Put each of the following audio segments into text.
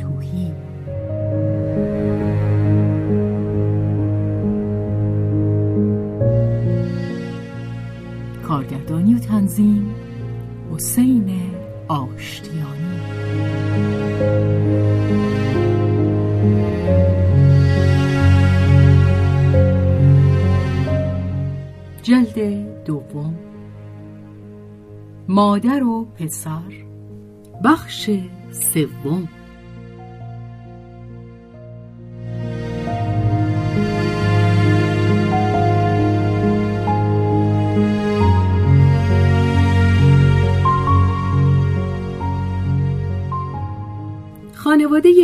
فتوهی کارگردانی و تنظیم حسین آشتیانی. جلد دوم. مادر و پسر. بخش سوم.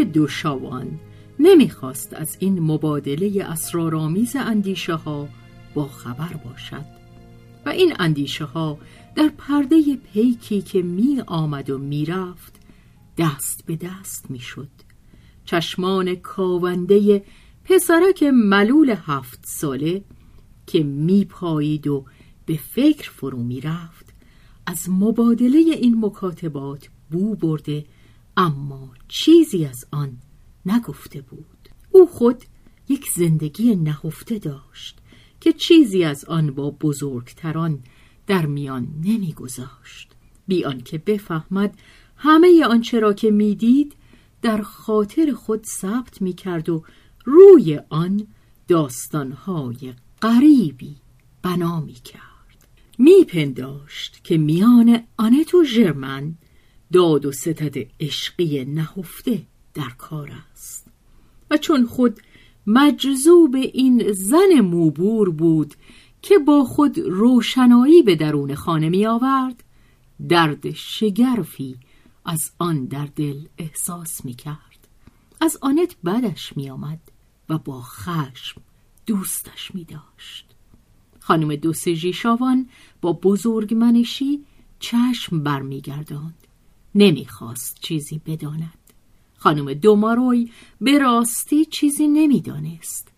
دوشاوان نمی‌خواست از این مبادله اسرارآمیز اندیشه ها با خبر باشد و این اندیشه ها در پرده پیکی که می آمد و می رفت دست به دست می شد چشمان کاونده پسرک ملول هفت ساله که می پایید و به فکر فرو می رفت از مبادله این مکاتبات بو برده اما چیزی از آن نگفته بود. او خود یک زندگی نهفته داشت که چیزی از آن با بزرگتران در میان نمیگذاشت. بی آنکه بفهمد همه آنچه را که می‌دید در خاطر خود ثبت می‌کرد و روی آن داستانهای غریبی بنا می‌کرد. میپنداشت که میان آنت و ژرمن داد و ستد عشقی نهفته در کار است. و چون خود مجذوب این زن موبور بود که با خود روشنایی به درون خانه می آورد درد شگرفی از آن در دل احساس می کرد. از آنت بدش می آمد و با خشم دوستش می داشت. خانم دوسژی شاوان با بزرگ منشی چشم برمیگرداند. نمی‌خواست چیزی بداند. خانم دوماروی به راستی چیزی نمی‌دانست.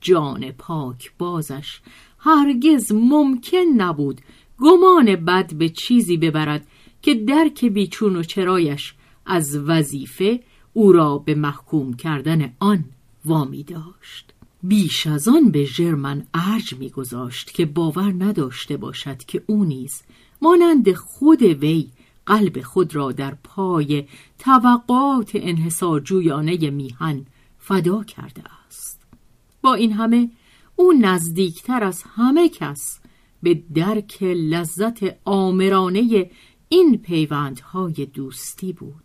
جان پاک بازش هرگز ممکن نبود گمان بد به چیزی ببرد که درک بیچون و چرایش از وظیفه او را به محکوم کردن آن وامی داشت. بیش از آن به ژرمن ارج میگذاشت که باور نداشته باشد که او نیز مانند خود وی قلب خود را در پای توقعات انحصارجویانه میهن فدا کرده است. با این همه او نزدیکتر از همه کس به درک لذت آمرانه این پیوندهای دوستی بود.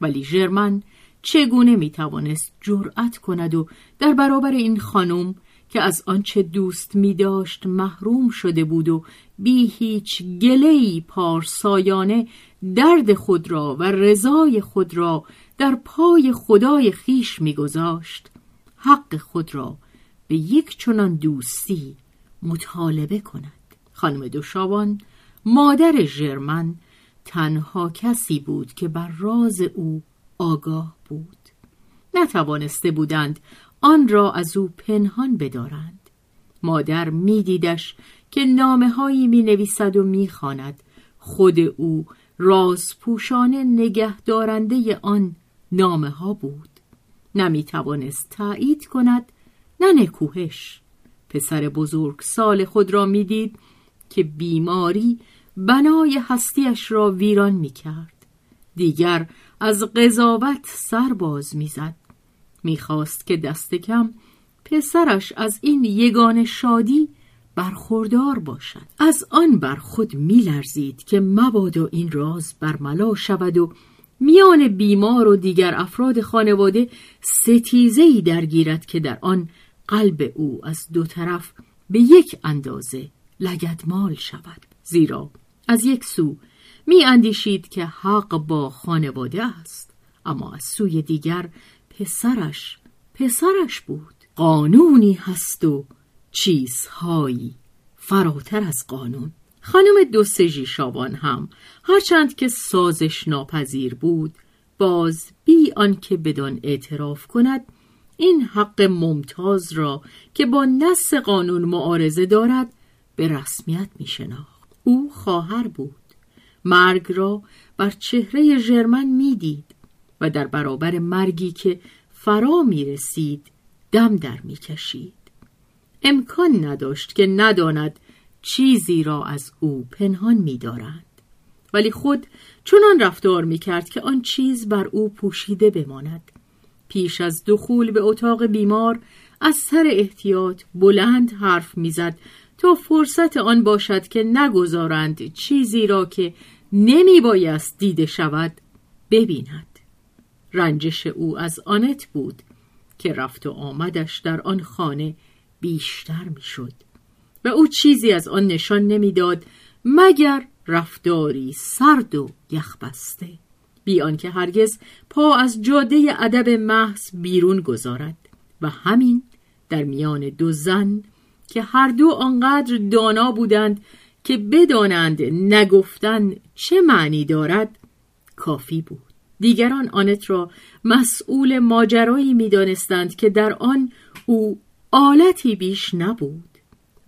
ولی ژرمن چگونه می‌توانست جرأت کند و در برابر این خانم که از آنچه دوست می داشت محروم شده بود و بی هیچ گلهی پارسایانه درد خود را و رضای خود را در پای خدای خیش میگذاشت. حق خود را به یک چنان دوستی مطالبه کند. خانم دوشابان مادر ژرمن تنها کسی بود که بر راز او آگاه بود. نتوانسته بودند آن را از او پنهان بدارند. مادر میدیدش که نامه هایی می نویسد و می. خود او رازپوشانه نگه دارنده آن نامه ها بود. نمی توانست تایید کند نه نکوهش. پسر بزرگ سال خود را می‌دید که بیماری بنای هستیش را ویران می کرد. دیگر از قضاوت سر باز می‌زد. می‌خواست که دست کم پسرش از این یگان شادی برخوردار باشد. از آن بر خود میلرزید که مبادا این راز برملا شود و میان بیمار و دیگر افراد خانواده ستیزه ای درگیرد که در آن قلب او از دو طرف به یک اندازه لگدمال شود. زیرا از یک سو می اندیشید که حق با خانواده است اما از سوی دیگر پسرش پسرش بود. قانونی هست و چیزهایی فراتر از قانون خانم دوسژی شابان هم هرچند که سازش ناپذیر بود باز بی آنکه بدان اعتراف کند این حق ممتاز را که با نص قانون معارضه دارد به رسمیت می شناخت. او خواهر بود مرگ را بر چهره ژرمن می‌دید و در برابر مرگی که فرا می رسید دم در می کشید. امکان نداشت که نداند چیزی را از او پنهان می دارند. ولی خود چنان رفتار می کرد که آن چیز بر او پوشیده بماند. پیش از دخول به اتاق بیمار از سر احتیاط بلند حرف می‌زد تا فرصت آن باشد که نگذارند چیزی را که نمی بایست دیده شود ببیند رنجش او از آنت بود که رفت و آمدش در آن خانه بیشتر می‌شد. و او چیزی از آن نشان نمی‌داد مگر رفتاری سرد و یخبسته. بی آنکه هرگز پا از جاده ادب محض بیرون گذارد. و همین در میان دو زن که هر دو آنقدر دانا بودند که بدانند نگفتن چه معنی دارد کافی بود. دیگران آنت را مسئول ماجرایی می‌دانستند که در آن او آلتی بیش نبود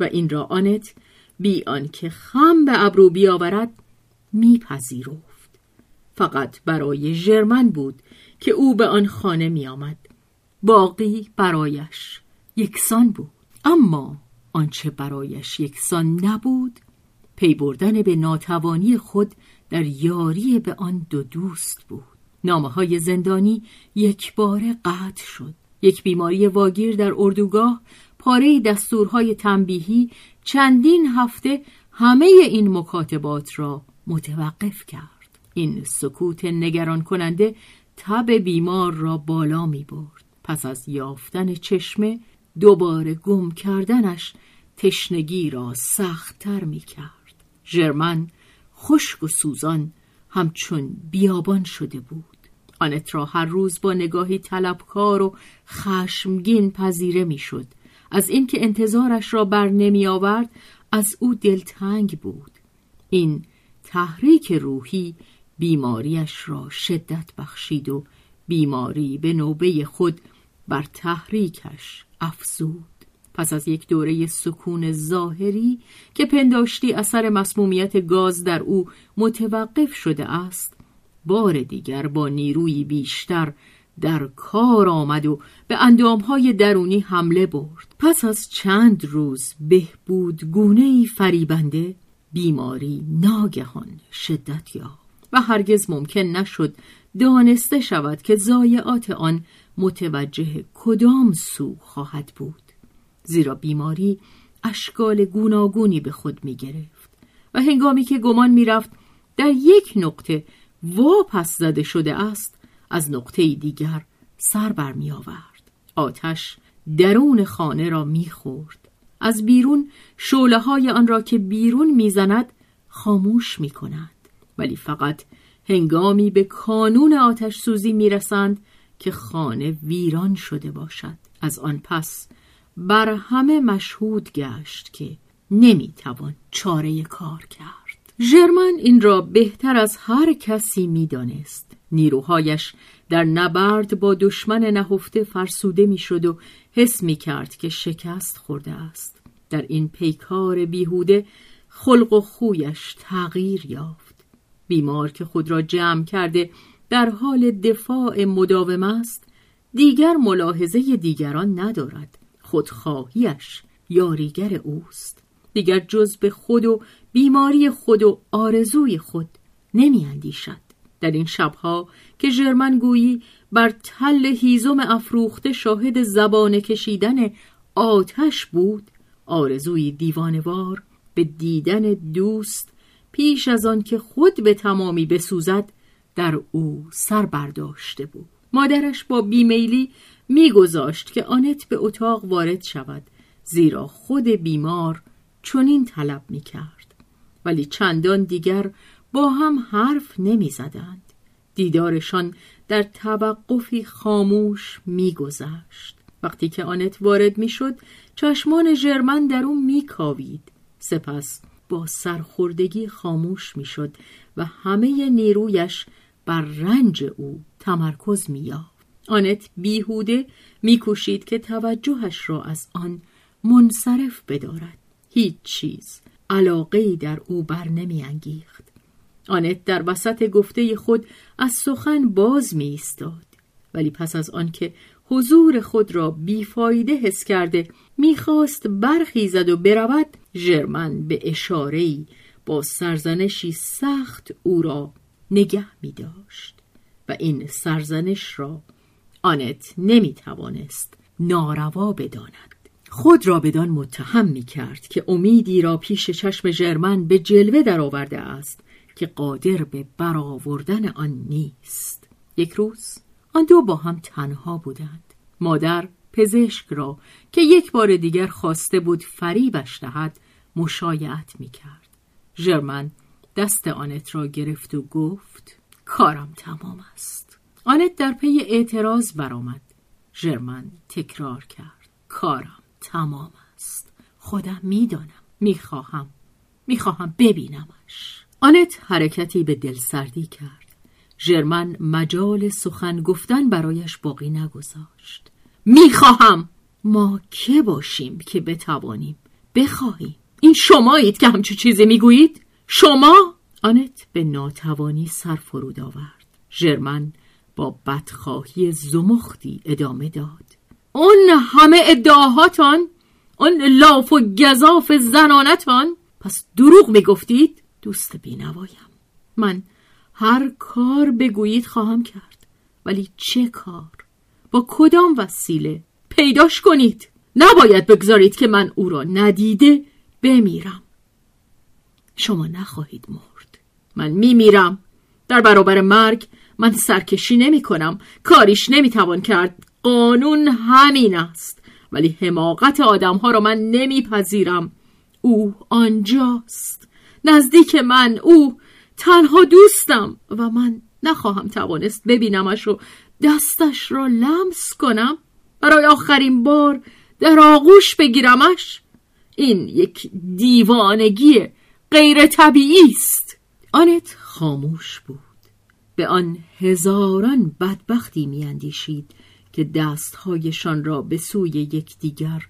و این را آنت بی آنکه خم به ابرو بیاورد میپذیرفت. فقط برای ژرمن بود که او به آن خانه میآمد. باقی برایش یکسان بود. اما آنچه برایش یکسان نبود پی بردن به ناتوانی خود در یاری به آن دو دوست بود. نامه های زندانی یک بار قطع شد. یک بیماری واگیر در اردوگاه پاره دستورهای تنبیهی چندین هفته همه این مکاتبات را متوقف کرد. این سکوت نگران کننده تب بیمار را بالا می برد پس از یافتن چشمه دوباره گم کردنش تشنگی را سختتر می کرد ژرمن خشک و سوزان همچون بیابان شده بود. آنت را هر روز با نگاهی طلبکار و خشمگین پذیره می‌شد. از اینکه انتظارش را بر نمی آورد از او دلتنگ بود. این تحریک روحی بیماریش را شدت بخشید و بیماری به نوبه خود بر تحریکش افزود. پس از یک دوره سکون ظاهری که پنداشتی اثر مسمومیت گاز در او متوقف شده است بار دیگر با نیروی بیشتر در کار آمد و به اندامهای درونی حمله برد. پس از چند روز بهبود گونه فریبنده بیماری ناگهان شدت یافت و هرگز ممکن نشد دانسته شود که ضایعات آن متوجه کدام سو خواهد بود. زیرا بیماری اشکال گوناگونی به خود می گرفت و هنگامی که گمان می رفت در یک نقطه واپس زده شده است از نقطه دیگر سر بر می آورد. آتش درون خانه را می خورد. از بیرون شوله های آن را که بیرون می‌زند خاموش می کند. ولی فقط هنگامی به کانون آتش سوزی می رسند که خانه ویران شده باشد. از آن پس بر همه مشهود گشت که نمی‌توان چاره کار کرد. ژرمن این را بهتر از هر کسی می‌دانست. نیروهایش در نبرد با دشمن نهفته فرسوده می‌شد و حس می کرد که شکست خورده است. در این پیکار بیهوده خلق و خویش تغییر یافت. بیمار که خود را جمع کرده در حال دفاع مداوم است دیگر ملاحظه دیگران ندارد. خودخواهیش یاریگر اوست. دیگر جز به خود و بیماری خود و آرزوی خود نمی اندیشد. در این شبها که ژرمن گویی بر تل هیزم افروخته شاهد زبان کشیدن آتش بود آرزوی دیوانوار به دیدن دوست پیش از آن که خود به تمامی بسوزد در او سر برداشته بود مادرش با بیمیلی میگذاشت که آنت به اتاق وارد شود زیرا خود بیمار چنین طلب می‌کرد ولی چندان دیگر با هم حرف نمی‌زدند. دیدارشان در توقفی خاموش میگذشت. وقتی که آنت وارد می‌شد چشمان ژرمن در او میکاوید. سپس با سرخوردگی خاموش می‌شد و همه نیرویش بر رنج او تمرکز مییافت. آنت بیهوده میکوشید که توجهش را از آن منصرف بدارد. هیچ چیز. علاقه در او بر نمیانگیخت. آنت در وسط گفته خود از سخن باز می ایستاد ولی پس از آنکه حضور خود را بیفایده حس کرده می‌خواست برخیزد و برود ژرمن به اشارهی با سرزنشی سخت او را نگه می داشت و این سرزنش را آنت نمی توانست ناروا بداند. خود را بدان متهم می کرد که امیدی را پیش چشم ژرمن به جلوه درآورده است که قادر به برآوردن آن نیست. یک روز آن دو با هم تنها بودند. مادر پزشک را که یک بار دیگر خواسته بود فریبش دهد مشایعت می کرد ژرمن دست آنت را گرفت و گفت کارم تمام است. آنت در پی اعتراض برآمد. ژرمن تکرار کرد کارم تمام است. خودم می‌دانم می‌خواهم می‌خواهم ببینمش. آنت حرکتی به دلسردی کرد. ژرمن مجال سخن گفتن برایش باقی نگذاشت. می‌خواهم. ما که باشیم که بتوانیم؟ بخواهیم. این شمایید که همچو چیزی می‌گویید؟ شما؟ آنت به ناتوانی سر فرود آورد. ژرمن با بدخواهی زمختی ادامه داد. اون همه ادعاهاتان اون لاف و گذاف زنانتان. پس دروغ می‌گفتید؟ دوست بینوایم. من هر کار بگویید خواهم کرد ولی چه کار؟ با کدام وسیله پیداش کنید؟ نباید بگذارید که من او را ندیده بمیرم. شما نخواهید مرد. من میمیرم. در برابر مرگ من سرکشی نمی کنم کاریش نمی‌توان کرد. قانون همین است. ولی حماقت آدم ها را من نمیپذیرم. او آنجاست. نزدیک من او تنها دوستم و من نخواهم توانست ببینمش و دستش را لمس کنم. برای آخرین بار در آغوش بگیرمش. این یک دیوانگی غیر طبیعی است. آنت خاموش بود. به آن هزاران بدبختی میاندیشید. که دستهایشان را به سوی یکدیگر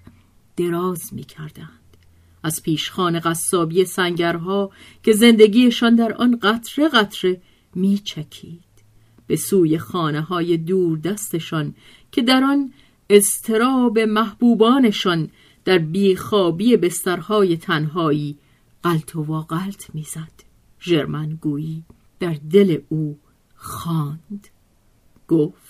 دراز می‌کردند. از پیشخان قصابی سنگرها که زندگیشان در آن قطره قطره میچکید. به سوی خانه های دور دستشان که در آن استراب محبوبانشان در بیخوابی بسترهای تنهایی قلط و واقلت می‌زد. ژرمن گویی در دل او خواند. گفت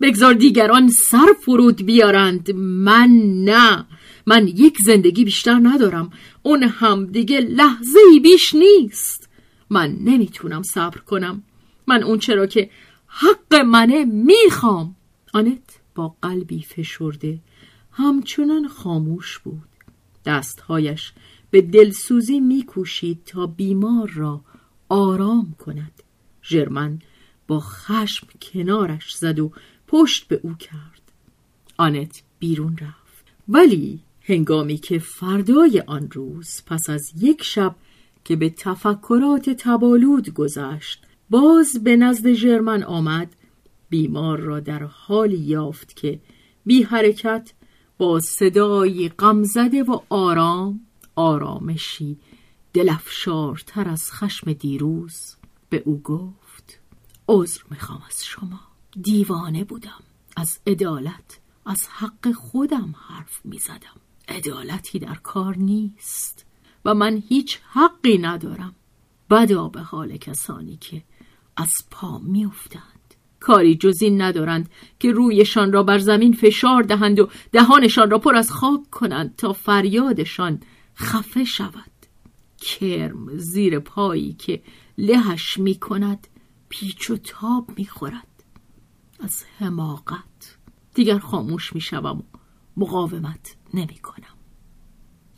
بگذار دیگران سر فرود بیارند. من نه. من یک زندگی بیشتر ندارم. اون هم دیگه لحظه بیش نیست. من نمی‌تونم صبر کنم. من اون چرا که حق منه می‌خوام. آنت با قلبی فشرده. همچنان خاموش بود. دستهایش به دلسوزی میکوشید تا بیمار را آرام کند. ژرمن با خشم کنارش زد و پشت به او کرد. آنت بیرون رفت. ولی هنگامی که فردای آن روز پس از یک شب که به تفکرات تبالود گذشت باز به نزد ژرمن آمد بیمار را در حالی یافت که بی حرکت با صدای غمزده و آرام آرامشی دلفشارتر از خشم دیروز به او گفت عذر می‌خوام از شما. دیوانه بودم. از عدالت از حق خودم حرف می‌زدم. عدالتی در کار نیست و من هیچ حقی ندارم. بدا به حال کسانی که از پا میافتند. کاری جز این ندارند که رویشان را بر زمین فشار دهند و دهانشان را پر از خاک کنند تا فریادشان خفه شود. کرم زیر پایی که لهش می کند پیچ و تاب می خورد از حماقت. دیگر خاموش می شوم و مقاومت نمی کنم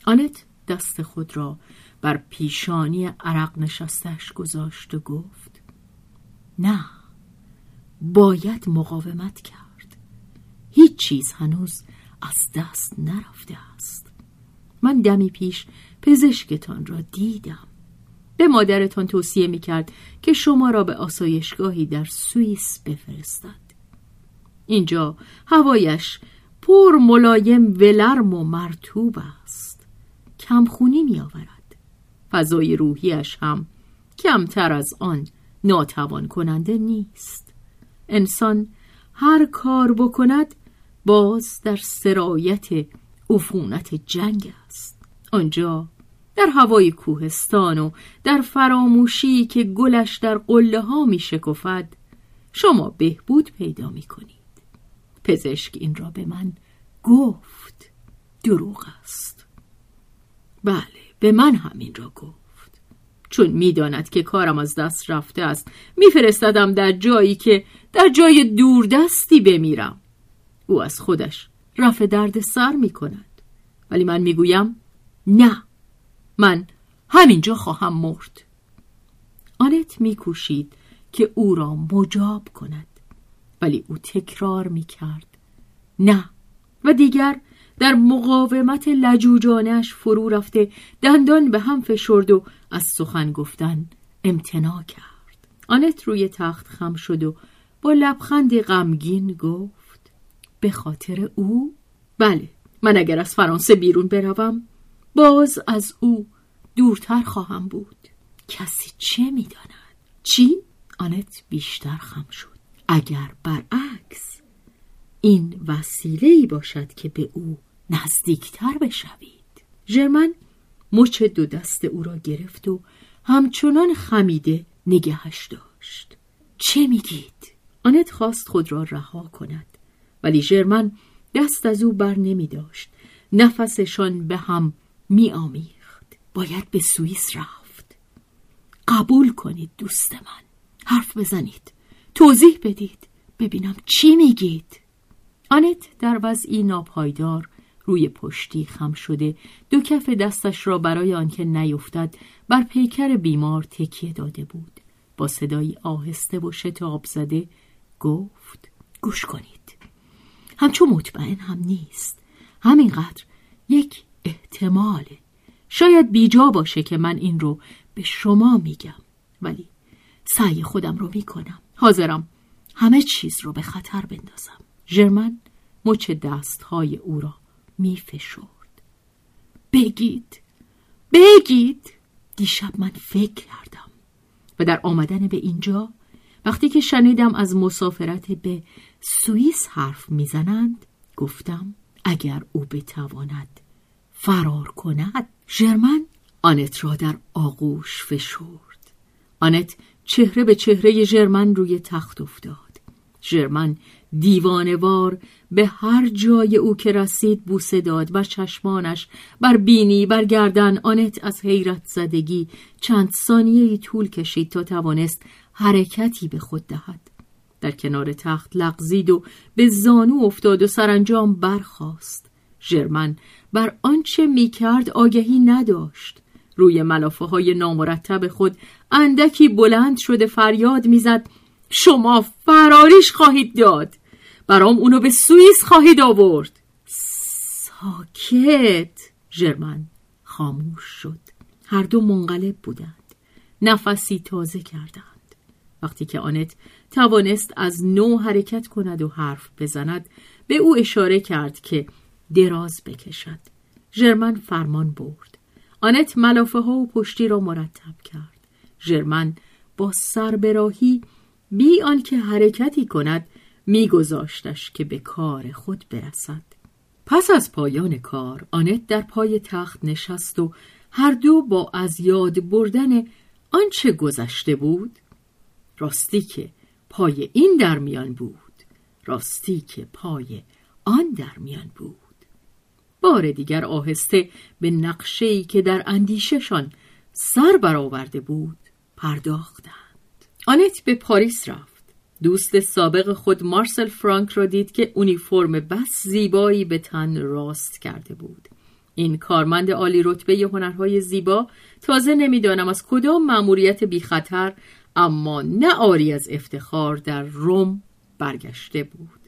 آنت دست خود را بر پیشانی عرق نشستش گذاشت و گفت نه باید مقاومت کرد. هیچ چیز هنوز از دست نرفته است. من دمی پیش پزشکتان را دیدم. به مادرتان توصیه می کرد که شما را به آسایشگاهی در سوئیس بفرستد. اینجا هوایش پر ملایم ولرم و مرتوب است. کمخونی می آورد فضای روحیش هم کمتر از آن ناتوان کننده نیست. انسان هر کار بکند باز در سرایت عفونت جنگ است. آنجا در هوای کوهستان و در فراموشی که گلش در قله ها می شما بهبود پیدا می کنید پزشک این را به من گفت. دروغ است. بله به من همین را گفت. چون می‌داند که کارم از دست رفته است میفرستدم در جایی که در جای دوردستی بمیرم. او از خودش رفع درد سر می کند ولی من می‌گویم نه من همینجا خواهم مرد. آنت میکوشید که او را مجاب کند. ولی او تکرار می‌کرد. نه و دیگر در مقاومت لجوجانش فرو رفته دندان به هم فشرد و از سخن گفتن امتناع کرد. آنت روی تخت خم شد و با لبخند غمگین گفت به خاطر او؟ بله من اگر از فرانسه بیرون بروم باز از او دورتر خواهم بود. کسی چه می‌داند؟ چی؟ آنت بیشتر خم شد. اگر برعکس این وسیله ای باشد که به او نزدیکتر بشوید. ژرمن مچ دو دست او را گرفت و همچنان خمیده نگهش داشت. چه میگید؟ آنت خواست خود را رها کند ولی ژرمن دست از او بر نمی داشت نفسشان به هم می آمیخت باید به سوئیس رفت. قبول کنید دوست من. حرف بزنید. توضیح بدید. ببینم چی میگید. آنت در وضعی ناپایدار روی پشتی خم شده. دو کف دستش را برای آنکه نیفتد بر پیکر بیمار تکیه داده بود. با صدایی آهسته و شتاب زده گفت گوش کنید. همچون مطمئن هم نیست. همینقدر یک احتماله شاید بیجا باشه که من این رو به شما میگم. ولی سعی خودم رو می‌کنم. حاضرم. همه چیز رو به خطر بندازم. ژرمن مچ دستهای او را میفشرد. بگید. بگید. دیشب من فکر کردم. و در آمدن به اینجا وقتی که شنیدم از مسافرت به سوئیس حرف می‌زنند گفتم اگر او بتواند فرار کند ژرمن آنت را در آغوش فشرد. آنت چهره به چهره ژرمن روی تخت افتاد. ژرمن دیوانوار به هر جای او که رسید بوسه داد و چشمانش بر بینی بر گردن آنت از حیرت زدگی چند ثانیه طول کشید تا توانست حرکتی به خود دهد. در کنار تخت لغزید و به زانو افتاد و سرانجام برخاست. ژرمن بر آنچه می‌کرد آگهی نداشت. روی ملافه های نامرتب خود اندکی بلند شده فریاد می‌زد شما فراریش خواهید داد. برام اونو به سوئیس خواهید آورد. ساکت. ژرمن خاموش شد. هر دو منقلب بودند. نفسی تازه کردند. وقتی که آنت توانست از نو حرکت کند و حرف بزند به او اشاره کرد که دراز بکشد. ژرمن فرمان برد. آنت ملافه ها و پشتی را مرتب کرد. ژرمن با سربراهی بی آنکه حرکتی کند میگذاشتش که به کار خود برسد. پس از پایان کار آنت در پای تخت نشست و هر دو با از یاد بردن آنچه گذشته بود راستی که پای این در میان بود راستی که پای آن در میان بود. بار دیگر آهسته به نقشه‌ای که در اندیششان سر برآورده بود پرداختند. آنت به پاریس رفت. دوست سابق خود مارسل فرانک را دید که اونیفرم بس زیبایی به تن راست کرده بود. این کارمند عالی رتبه هنرهای زیبا تازه نمی‌دانم از کدام مأموریت بی خطر اما نه آری از افتخار در روم برگشته بود.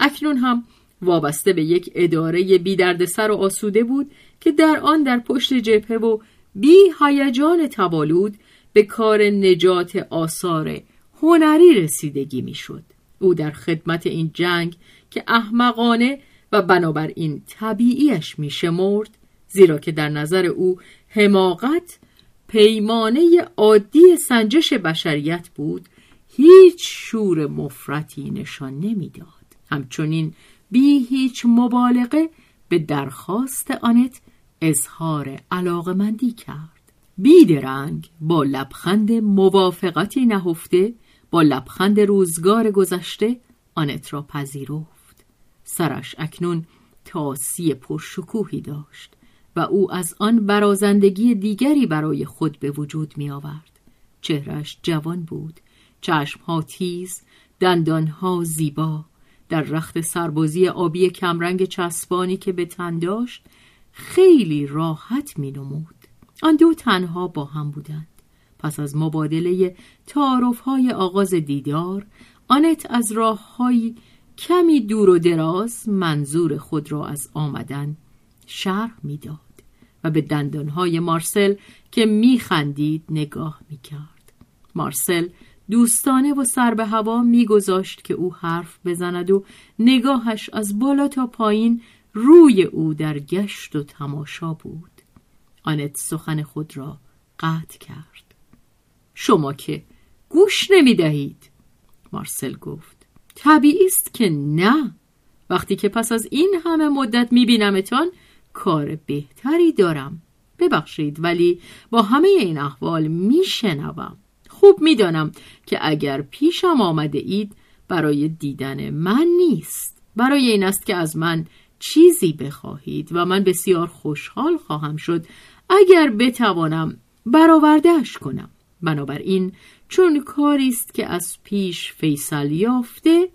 اکنون هم وابسته به یک اداره بی سر و آسوده بود که در آن در پشت جبهه و بی هیجان تبالود به کار نجات آثار هنری رسیدگی می‌شد. او در خدمت این جنگ که احمقانه و بنابراین طبیعیش میشمرد زیرا که در نظر او حماقت پیمانه عادی سنجش بشریت بود هیچ شور مفرتی نشان نمی‌داد همچنین بی هیچ مبالغه به درخواست آنت اظهار علاقمندی کرد بیدرنگ با لبخند موافقتی نهفته با لبخند روزگار گذشته آنت را پذیرفت. سرش اکنون تاسی پرشکوهی داشت و او از آن برازندگی دیگری برای خود به وجود می آورد چهرش جوان بود چشمها تیز دندانها زیبا. در رخت سربازی آبی کمرنگ چسبانی که به تن داشت خیلی راحت می نمود. آن دو تنها با هم بودند. پس از مبادله تعارف های آغاز دیدار آنت از راه های کمی دور و دراز منظور خود را از آمدن شرح می‌داد و به دندانهای مارسل که میخندید نگاه می‌کرد. مارسل دوستانه و سر به هوا میگذاشت که او حرف بزند و نگاهش از بالا تا پایین روی او در گشت و تماشا بود آنت سخن خود را قطع کرد. شما که گوش نمی دهید مارسل گفت. طبیعی است که نه. وقتی که پس از این همه مدت می بینمتان کار بهتری دارم. ببخشید ولی با همه این احوال میشنوم. خوب می‌دانم که اگر پیشم آمده اید برای دیدن من نیست. برای این است که از من چیزی بخواهید و من بسیار خوشحال خواهم شد اگر بتوانم برآوردهش کنم. بنابراین چون کاری است که از پیش فیصل یافته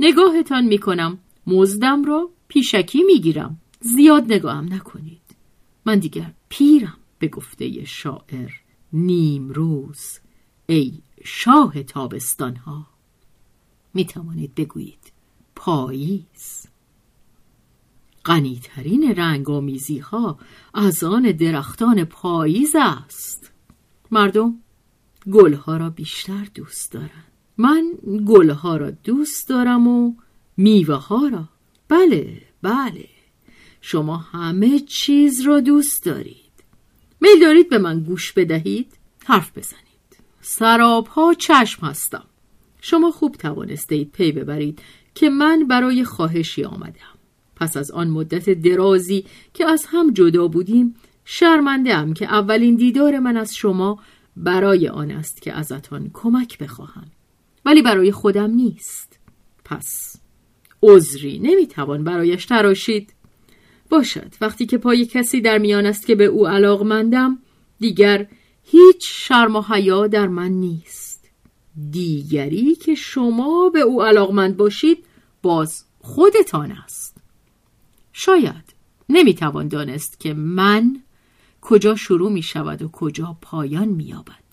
نگاهتان می‌کنم. مزدم را پیشکی می‌گیرم. زیاد نگاهم نکنید. من دیگر پیرم به گفته شاعر نیم روز ای شاه تابستان ها می توانید بگویید پاییز. غنیترین رنگ آمیزی ها از آن درختان پاییز است. مردم گلها را بیشتر دوست دارند. من گلها را دوست دارم و میوه ها را. بله بله. شما همه چیز را دوست دارید. میل دارید به من گوش بدهید؟ حرف بزنید. سرابها چشم هستم. شما خوب توانستید پی ببرید که من برای خواهشی آمدم پس از آن مدت درازی که از هم جدا بودیم شرمنده ام که اولین دیدار من از شما برای آن است که ازتان کمک بخواهم. ولی برای خودم نیست. پس عذری نمی‌توان برایش تراشید. باشد وقتی که پای کسی در میان است که به او علاقمندم دیگر هیچ شرم و حیا در من نیست. دیگری که شما به او علاقمند باشید باز خودتان است. شاید. نمی‌توان دانست که من کجا شروع می شود و کجا پایان می یابد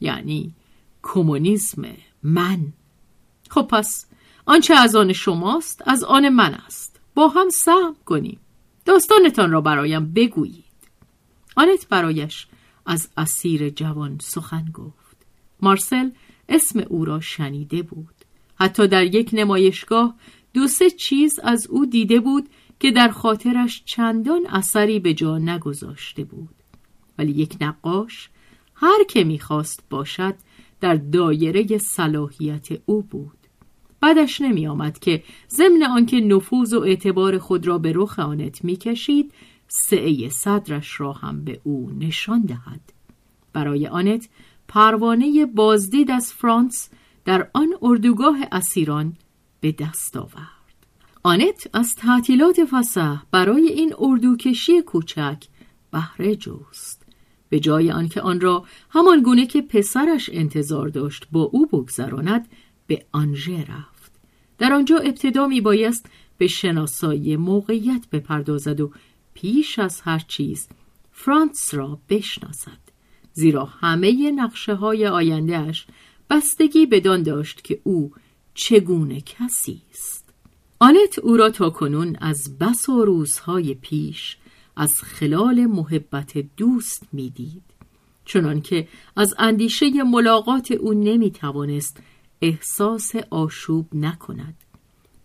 یعنی کمونیسم من. خب پس آنچه از آن شماست از آن من است. با هم سهم کنیم. داستانتان را برایم بگویید. آنت برایش از اسیر جوان سخن گفت. مارسل اسم او را شنیده بود. حتی در یک نمایشگاه دو سه چیز از او دیده بود که در خاطرش چندان اثری به جا نگذاشته بود. ولی یک نقاش هر که می‌خواست باشد در دایره صلاحیت او بود. بعدش نمی آمد که ضمن آنکه نفوذ و اعتبار خود را به رخ آنت می‌کشید سعه صدرش را هم به او نشان دهد. برای آنت پروانه بازدید از فرانس در آن اردوگاه اسیران به دست آورد. آنت از تعطیلات فسح برای این اردوکشی کوچک بهره جست به جای آنکه آن را همان گونه که پسرش انتظار داشت با او بگذراند به آنژه رفت. در آنجا ابتدا می بایست به شناسایی موقعیت بپردازد و پیش از هر چیز فرانس را بشناسد. زیرا همه نقشه های آیندهش بستگی بدان داشت که او چگونه کسی است. آنت او را تا کنون از بس و روزهای پیش از خلال محبت دوست می‌دید. چنان که از اندیشه ملاقات او نمی توانست احساس آشوب نکند.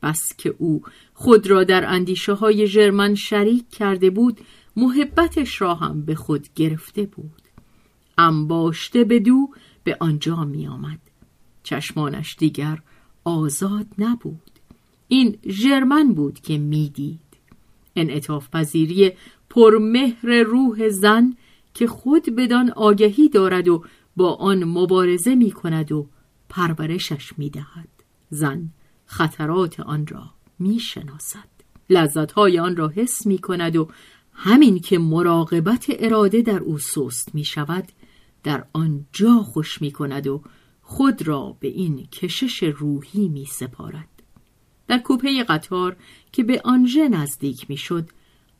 بس که او خود را در اندیشه های جرمن شریک کرده بود محبتش را هم به خود گرفته بود. انباشته به دو به آنجا می آمد چشمانش دیگر آزاد نبود. این جرمن بود که می‌دید انعطاف پذیری پرمهر روح زن که خود بدان آگهی دارد و با آن مبارزه می کند و پرورشش می دهد. زن خطرات آن را می شناسد. لذتهای آن را حس می کند و همین که مراقبت اراده در او سست می شود در آن جا خوش می کند و خود را به این کشش روحی می سپارد. در کوپه قطار که به آنژه نزدیک می شد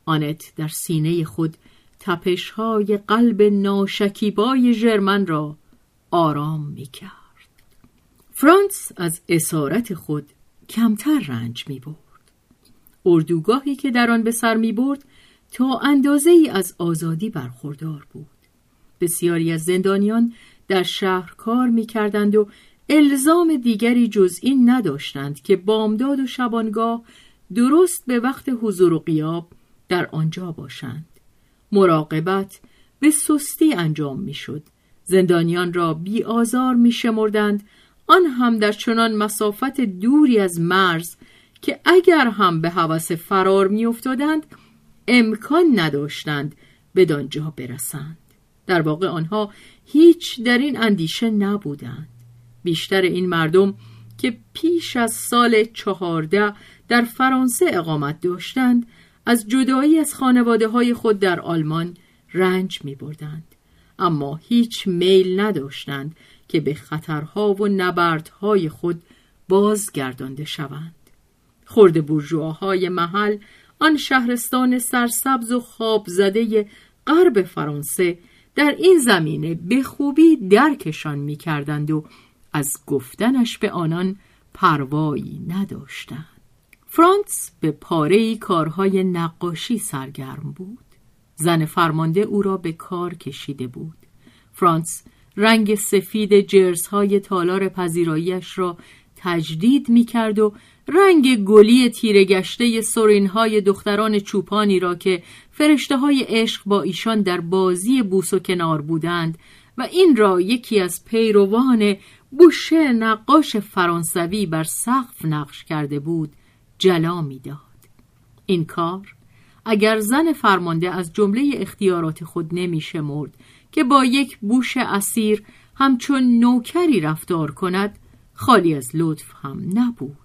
آنت در سینه خود تپشهای قلب ناشکیبای ژرمن را آرام می کرد. فرانس از اسارت خود کمتر رنج می برد. اردوگاهی که در آن به سر می برد تا اندازه ای از آزادی برخوردار بود. بسیاری از زندانیان در شهر کار می کردند و الزام دیگری جز این نداشتند که بامداد و شبانگاه درست به وقت حضور و قیاب در آنجا باشند. مراقبت به سستی انجام می شد. زندانیان را بی آزار می شمردند آن هم در چنان مسافت دوری از مرز که اگر هم به حوث فرار میافتادند امکان نداشتند بدانجا برسند در واقع آنها هیچ در این اندیشه نبودند بیشتر این مردم که پیش از سال چهارده در فرانسه اقامت داشتند از جدایی از خانواده های خود در آلمان رنج می بردند. اما هیچ میل نداشتند که به خطرها و نبردهای خود بازگردانده شوند. خرد برجوهای محل آن شهرستان سرسبز و خواب زده غرب فرانسه در این زمینه به خوبی درکشان می کردند و از گفتنش به آنان پروایی نداشتند. فرانس به پاره کارهای نقاشی سرگرم بود. زن فرمانده او را به کار کشیده بود. فرانس رنگ سفید جرزهای تالار پذیراییش را تجدید می کرد و رنگ گلی تیره گشته سرینهای دختران چوپانی را که فرشته های عشق با ایشان در بازی بوس و کنار بودند و این را یکی از پیروان بوشه نقاش فرانسوی بر سقف نقش کرده بود جلا می‌داد. این کار اگر زن فرمانده از جمله اختیارات خود نمی شمرد که با یک بوش اسیر همچون نوکری رفتار کند خالی از لطف هم نبود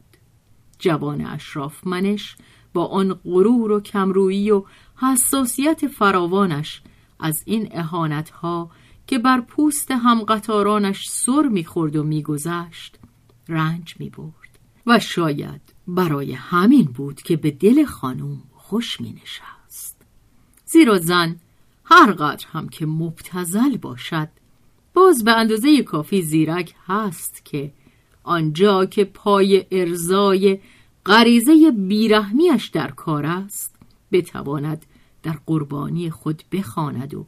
جوان اشراف منش با آن غرور و کمرویی و حساسیت فراوانش از این اهانتها که بر پوست همقطارانش سر می‌خورد و میگذشت رنج می‌برد و شاید برای همین بود که به دل خانم خوش مینشست. زیرا زن هر قدر هم که مبتزل باشد باز به اندازه کافی زیرک هست که آنجا که پای ارزای غریزه بیرحمیش در کار است بتواند در قربانی خود بخواند و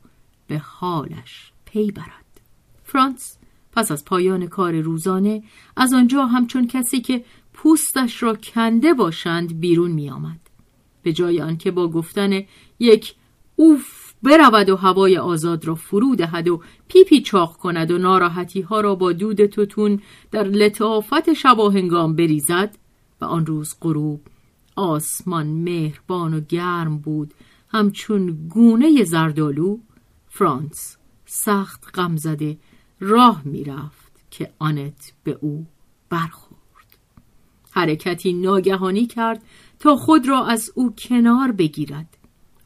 به حالش پی برد فرانس پس از پایان کار روزانه از آنجا همچون کسی که پوستش را کنده باشند بیرون می آمد. به جای آنکه با گفتن یک اوف برود و هوای آزاد را فرو دهد و پیپی چاق کند و ناراحتی ها را با دود توتون در لطافت شباهنگام بریزد و آن روز غروب آسمان مهربان و گرم بود همچون گونه زردالو فرانس سخت غم زده راه می‌رفت که آنت به او برخورد. حرکتی ناگهانی کرد تا خود را از او کنار بگیرد.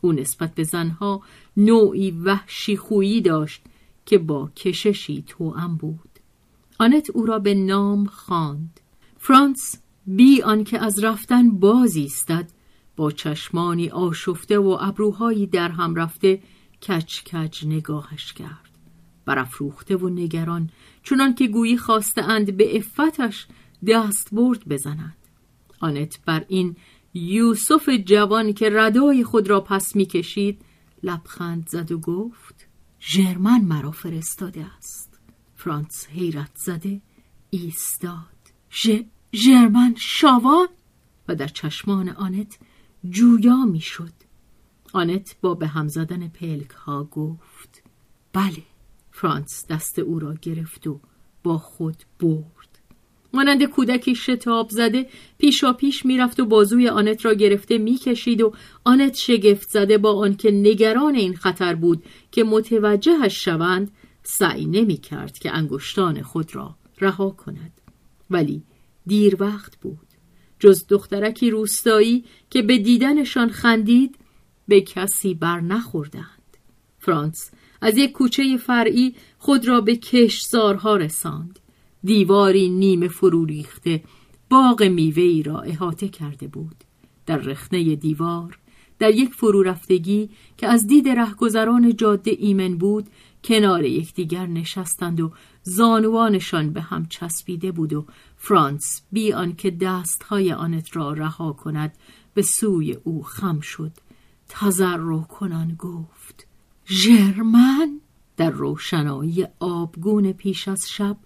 او نسبت به زنها نوعی وحشی خویی داشت که با کششی توأم بود. آنت او را به نام خواند. فرانس بی آنکه از رفتن باز ایستد با چشمانی آشفته و ابروهایی در هم رفته کچ کچ نگاهش کرد. برافروخته و نگران چونان که گویی خواسته اند به افتش دست برد بزند آنت بر این یوسف جوان که ردای خود را پس می‌کشید لبخند زد و گفت ژرمن مرا فرستاده است. فرانس حیرت زده ایستاد. ژرمن شاوان؟ و در چشمان آنت جویا می‌شد. آنت با به هم زدن پلک ها گفت بله فرانس دست او را گرفت و با خود برد. مانند کودکی شتاب زده پیشا پیش می‌رفت و بازوی آنت را گرفته می‌کشید و آنت شگفت زده با آنکه نگران این خطر بود که متوجهش شوند سعی نمی کرد که انگشتان خود را رها کند. ولی دیر وقت بود. جز دخترکی روستایی که به دیدنشان خندید به کسی بر نخوردند. فرانس از یک کوچه فرعی خود را به کشزارها رساند. دیواری نیمه فرو ریخته باغ میوه را احاطه کرده بود. در رخنه دیوار در یک فرو رفتگی که از دید رهگذران جاده ایمن بود کنار یکدیگر نشستند و زانوانشان به هم چسبیده بود و فرانس بی آنکه دستهای آنت را رها کند به سوی او خم شد. تذرع کنان گفت ژرمن در روشنایی آبگون پیش از شب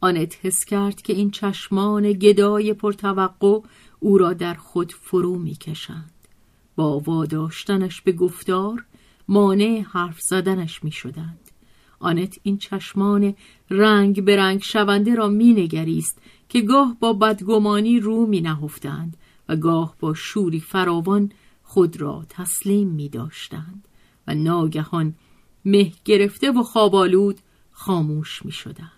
آنت حس کرد که این چشمان گدای پرتوقع او را در خود فرو می‌کشند با واداشتنش به گفتار مانع حرف زدنش می شدند. آنت این چشمان رنگ به رنگ شونده را می نگریست که گاه با بدگمانی رو می نهفتند و گاه با شوری فراوان خود را تسلیم می داشتند و ناگهان مه گرفته و خوابالود خاموش می شدند.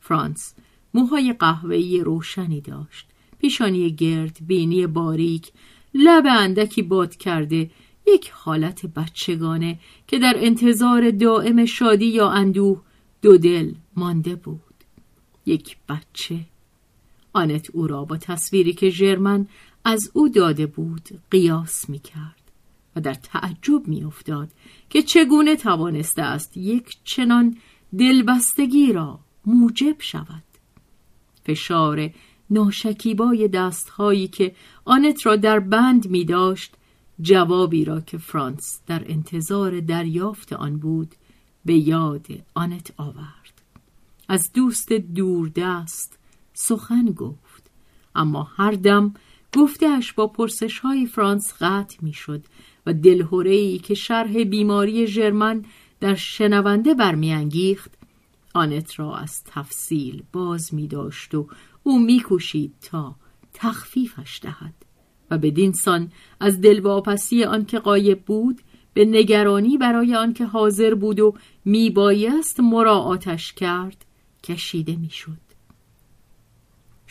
فرانس موهای قهوه‌ای روشنی داشت. پیشانی گرد بینی باریک لب اندکی باد کرده یک حالت بچگانه که در انتظار دائم شادی یا اندوه دو دل مانده بود. یک بچه. آنت او را با تصویری که ژرمن از او داده بود قیاس می کرد و در تعجب می افتاد که چگونه توانسته است یک چنان دلبستگی را موجب شود. فشار ناشکیبای دستهایی که آنت را در بند می داشت جوابی را که فرانس در انتظار دریافت آن بود به یاد آنت آورد. از دوست دوردست سخن گفت اما هر دم گفتهش با پرسش های فرانس قطع می شد و دلهورهی که شرح بیماری ژرمن در شنونده برمیانگیخت آنت را از تفصیل باز می داشت و او می تا تخفیفش دهد و بدین سان از دلواپسی آنکه غایب بود به نگرانی برای آنکه حاضر بود و میبایست مراعاتش کرد کشیده می‌شد.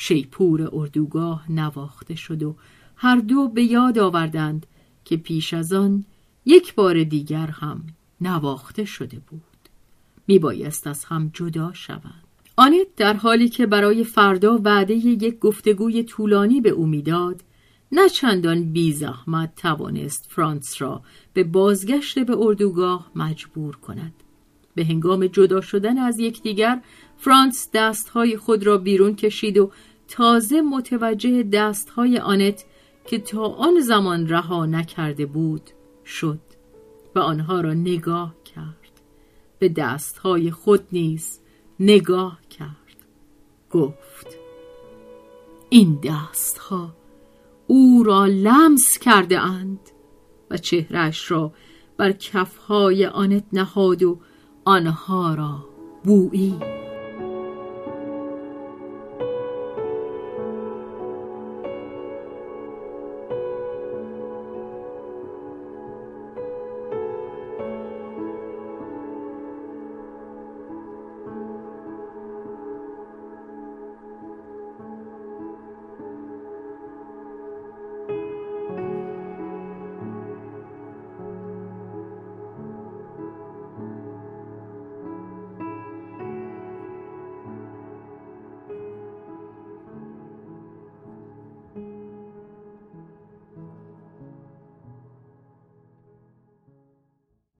شیپور اردوگاه نواخته شد و هر دو به یاد آوردند که پیش از آن یک بار دیگر هم نواخته شده بود. میبایست از هم جدا شوند. آنت در حالی که برای فردا وعده یک گفتگوی طولانی به او می‌داد نه چندان بی زحمت توانست فرانس را به بازگشت به اردوگاه مجبور کند. به هنگام جدا شدن از یکدیگر فرانس دستهای خود را بیرون کشید و تازه متوجه دستهای آنت که تا آن زمان رها نکرده بود شد و آنها را نگاه کرد. به دستهای خود نیز نگاه کرد. گفت این دستها او را لمس کرده اند و چهرش را بر کفهای آنت نهاد و آنها را بویی